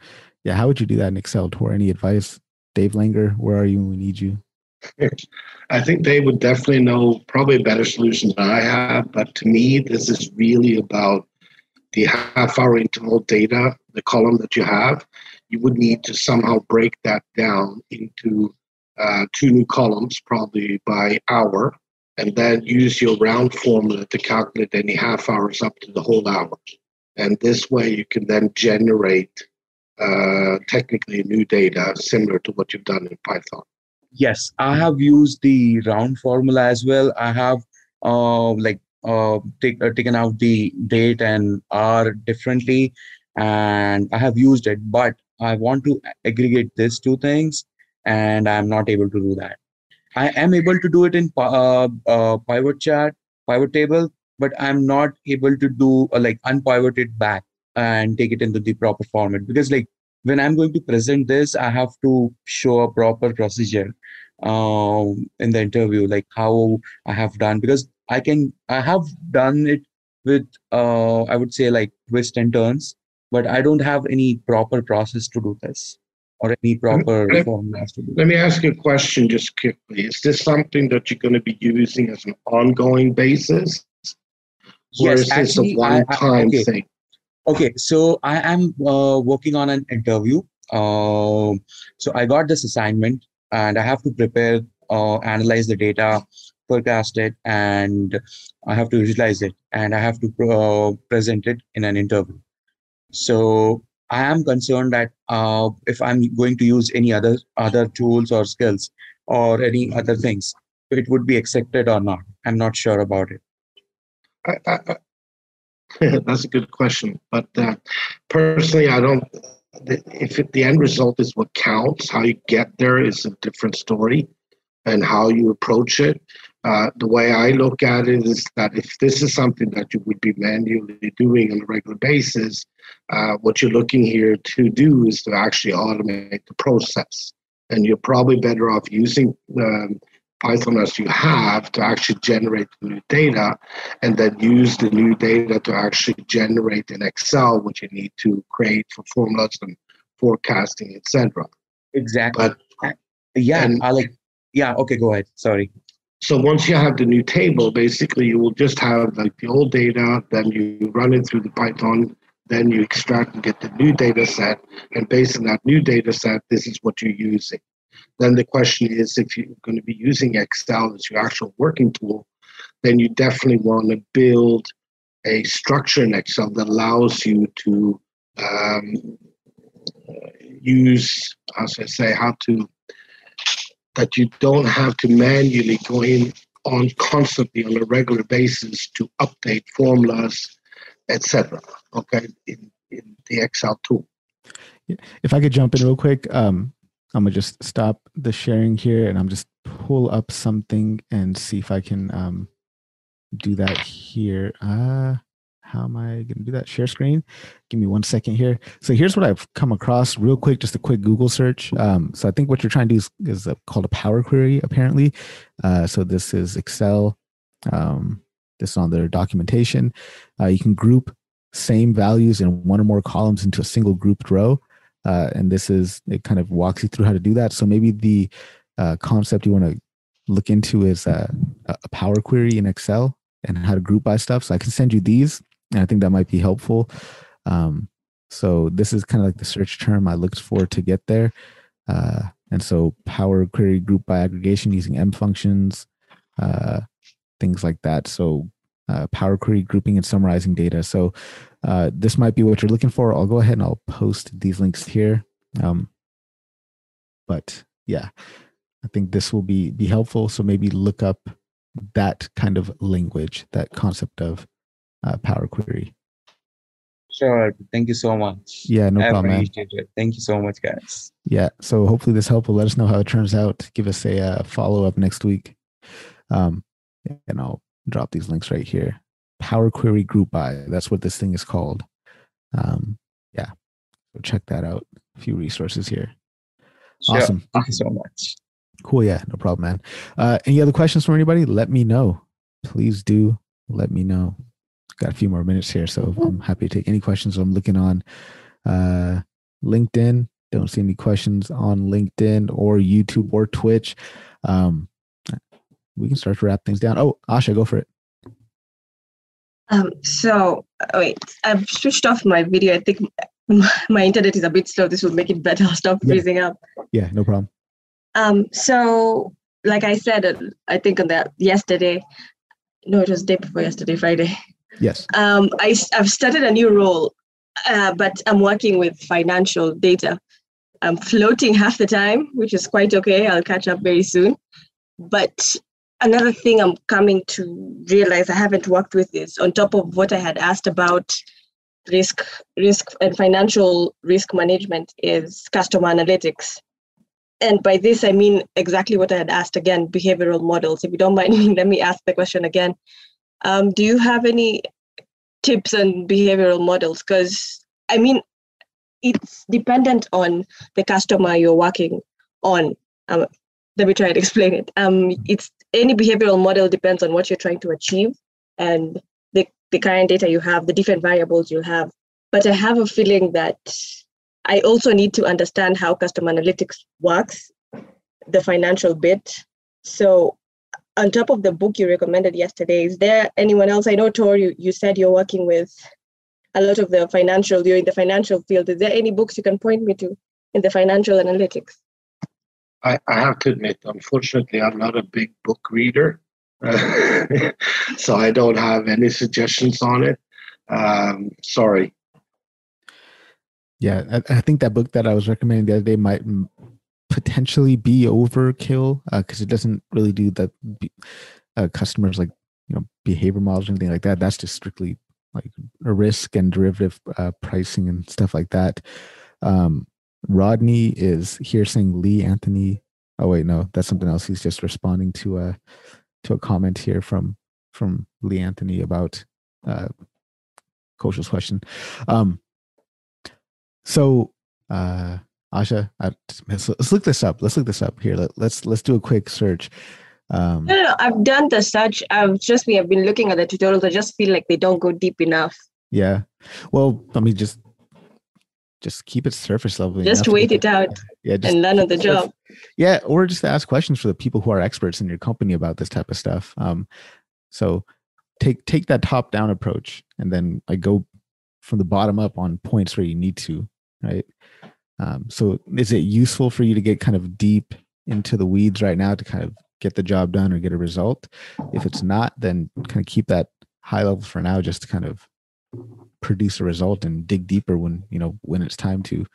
yeah how would you do that in excel tor? Any advice? Dave langer where are you? When we need you. I think they would definitely know probably a better solution than I have. But to me, this is really about the half hour interval data, the column that you have, you would need to somehow break that down into uh, two new columns, probably by hour, and then use your round formula to calculate any half hours up to the whole hour. And this way you can then generate uh, technically new data similar to what you've done in Python. Yes, I have used the round formula as well. I have uh, like uh, take, uh, taken out the date and hour differently. And i have used it but i want to aggregate these two things and i'm not able to do that. I am able to do it in uh, uh, pivot chart pivot table but i'm not able to do uh, like unpivot it back and take it into the proper format. Because like when i'm going to present this i have to show a proper procedure um, in the interview like how i have done because I can I have done it with uh, I would say like twists and turns, but I don't have any proper process to do this or any proper let, formulas to do. Let me ask you a question just quickly. Is this something that you're going to be using as an ongoing basis? Or yes, is this actually, a one-time okay. thing? Okay, so I am uh, working on an interview. Uh, so I got this assignment, and I have to prepare, uh, analyze the data, forecast it and I have to visualize it and I have to uh, present it in an interview. So I am concerned that uh, if I'm going to use any other other tools or skills or any other things, it would be accepted or not. I'm not sure about it. I, I, I, [laughs] that's a good question, but uh, personally, I don't. If it, the end result is what counts, how you get there is a different story, and how you approach it. Uh, the way I look at it is that if this is something that you would be manually doing on a regular basis, uh, what you're looking here to do is to actually automate the process. And you're probably better off using um, Python as you have to actually generate new data and then use the new data to actually generate in Excel what you need to create for formulas and forecasting, etc. Exactly. But, yeah, and, I like yeah, okay, go ahead. Sorry. So once you have the new table, basically you will just have like the old data, then you run it through the Python, then you extract and get the new data set, and based on that new data set, this is what you're using. Then the question is if you're going to be using Excel as your actual working tool, then you definitely want to build a structure in Excel that allows you to um, use, as I say, how to that you don't have to manually go in on constantly on a regular basis to update formulas, etc. Okay, in, in the Excel tool. If I could jump in real quick, um, I'm gonna just stop the sharing here, and I'm just pull up something and see if I can um, do that here. Uh, how am I to do that? Share screen. Give me one second here. So here's what I've come across real quick, just a quick Google search. Um, so I think what you're trying to do is, is a, called a Power Query, apparently. Uh, so this is Excel. Um, this is on their documentation. Uh, you can group same values in one or more columns into a single grouped row. Uh, and this is, it kind of walks you through how to do that. So maybe the uh, concept you want to look into is uh, a, Power Query in Excel and how to group by stuff. So I can send you these and I think that might be helpful. Um, so this is kind of like the search term I looked for to get there. Uh, and so Power Query group by aggregation using M functions, uh, things like that. So uh, Power Query grouping and summarizing data. So uh, this might be what you're looking for. I'll go ahead and I'll post these links here. Um, but yeah, I think this will be be helpful. So maybe look up that kind of language, that concept of uh, Power Query. Sure. Thank you so much. Yeah, no I problem. Man. It. Thank you so much, guys. Yeah. So hopefully this helpful. Let us know how it turns out. Give us a uh, follow up next week. Um, and I'll drop these links right here. Power Query Group by. That's what this thing is called. Um, yeah. So check that out. A few resources here. Sure. Awesome. Thank you so much. Cool. Yeah. No problem, man. Uh, any other questions from anybody? Let me know. Please do let me know got a few more minutes here, so mm-hmm. I'm happy to take any questions. I'm looking on uh, LinkedIn. Don't see any questions on LinkedIn or YouTube or Twitch. Um, we can start to wrap things down. Oh, Asha, go for it. Um, so uh, wait, I've switched off my video. I think [laughs] my internet is a bit slow. This will make it better. I'll [laughs] stop yeah. freezing up. Yeah, no problem. Um, so like I said, I think on that yesterday, no, it was day before yesterday, Friday. Yes. Um, I, I've started a new role, uh, but I'm working with financial data. I'm floating [laughs] half the time, which is quite okay. I'll catch up very soon. But another thing I'm coming to realize I haven't worked with is on top of what I had asked about risk, risk and financial risk management is customer analytics. And by this, I mean exactly what I had asked again behavioral models. If you don't mind, [laughs] let me ask the question again. Um, do you have any tips on behavioral models? Because I mean, it's dependent on the customer you're working on. Um, let me try to [laughs] explain it. Um, it's any behavioral model depends on what you're trying to achieve and the, the current data you have, the different variables you have. But I have a feeling that I also need to understand how customer analytics works, the financial bit. So on top of the book you recommended yesterday, is there anyone else? I know Tor, you, you said you're working with a lot of the financial, you're in the financial field. Is there any books you can point me to in the financial analytics? I, I have to admit, unfortunately, I'm not a big book reader. [laughs] so I don't have any suggestions on it. Um, sorry. Yeah, I, I, think that book that I was recommending the other day might potentially be overkill because uh, it doesn't really do the uh, customers like you know behavior models or anything like that. That's just strictly like a risk and derivative uh, pricing and stuff like that. Um, Rodney is here saying Lee Anthony. Oh wait, no, that's something else. He's just responding to a to a comment here from from Lee Anthony about uh, Kaushal's question. Um, so uh, Asha, I, let's, let's, look this up. Let's look this up here. Let, let's let's do a quick search. Um, no, no, no, I've done the search. I've just we have been looking at the tutorials. I just feel like they don't go deep enough. Yeah. Well, let me just just keep it surface level. Just wait it out. Yeah, just, and learn on the job. Yeah, or just ask questions for the people who are experts in your company about this type of stuff. Um, so take take that top down approach, and then like go from the bottom up on points where you need to. Right. Um, so is it useful for you to get kind of deep into the weeds right now to kind of get the job done or get a result? If it's not, then kind of keep that high level for now, just to kind of produce a result and dig deeper when you know when it's time to.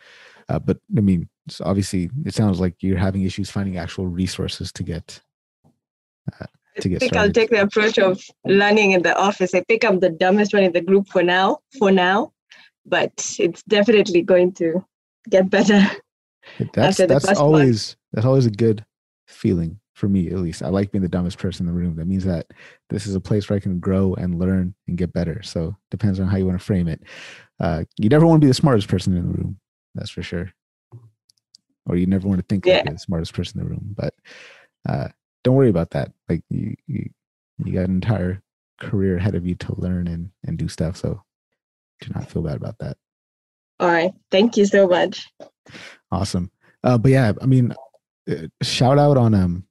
Uh, but I mean, obviously, it sounds like you're having issues finding actual resources to get uh, to get. I think started. I'll take the approach of learning in the office. I think I'm the dumbest one in the group for now. For now, but it's definitely going to get better. That's that's always month. that's always a good feeling for me at least. I like being the dumbest person in the room. That means that this is a place where I can grow and learn and get better. So depends on how you want to frame it. Uh, you never want to be the smartest person in the room. That's for sure. Or you never want to think yeah. like the smartest person in the room. But uh, don't worry about that. Like you, you, you got an entire career ahead of you to learn and and do stuff. So do not feel bad about that. All right. Thank you so much. Awesome. Uh, but yeah, I mean, uh, shout out on um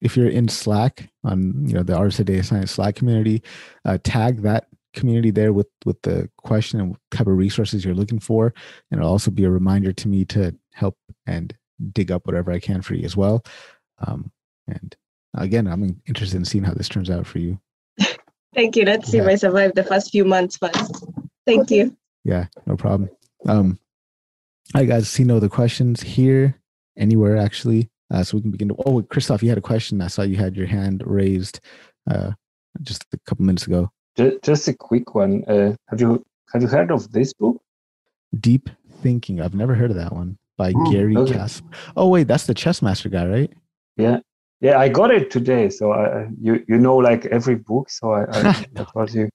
if you're in Slack on you know the of Data Science Slack community, uh, tag that community there with with the question and type of resources you're looking for, and it'll also be a reminder to me to help and dig up whatever I can for you as well. Um, and again, I'm interested in seeing how this turns out for you. [laughs] Thank you. Let's see if I survive the first few months first. Thank you. Yeah, no problem. Um, all right, guys. See no other questions here anywhere actually. Uh, so we can begin to. Oh, Christoph, you had a question. I saw you had your hand raised uh, just a couple minutes ago. Just a quick one. Uh, have you have you heard of this book? Deep Thinking. I've never heard of that one by mm, Garry okay. Oh wait, that's the chess master guy, right? Yeah, yeah. I got it today. So I, you you know like every book. So I, I, [laughs] I thought you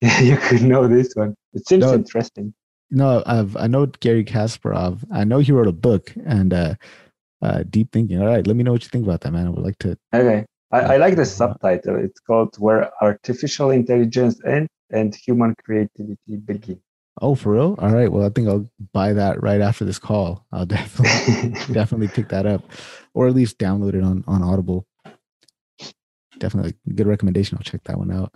[laughs] you could know this one. It seems no, interesting. No, I've I know Garry Kasparov. I know he wrote a book and. uh uh, deep thinking. All right, let me know what you think about that, man. I would like to. Okay, I, I like the subtitle. It's called "Where Artificial Intelligence Ends and Human Creativity Begin." Oh, for real? All right. Well, I think I'll buy that right after this call. I'll [laughs] definitely [laughs] definitely pick that up, or at least download it on on Audible. Definitely good recommendation. I'll check that one out.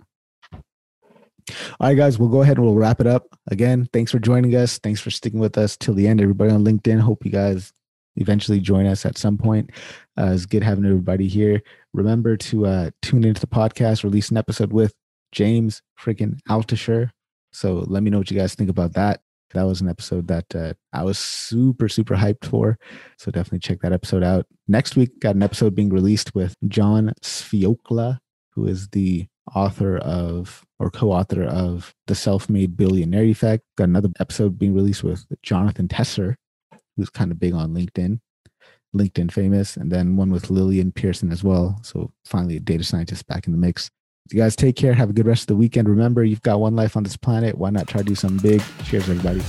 All right, guys, we'll go ahead and we'll wrap it up. Again, thanks for joining us. Thanks for sticking with us till the end. Everybody on LinkedIn, hope you guys eventually join us at some point. Uh, it's good having everybody here. Remember to uh, tune into the podcast, release an episode with James freaking Altucher. So let me know what you guys think about that. That was an episode that uh, I was super, super hyped for. So definitely check that episode out. Next week, got an episode being released with John Sviokla, who is the author of or co-author of The Self-Made Billionaire Effect. Got another episode being released with Jonathan Tesser, who's kind of big on LinkedIn, LinkedIn famous, and then one with Lillian Pierson as well. So finally, a data scientist back in the mix. You guys take care. Have a good rest of the weekend. Remember, you've got one life on this planet. Why not try to do something big? Cheers, everybody.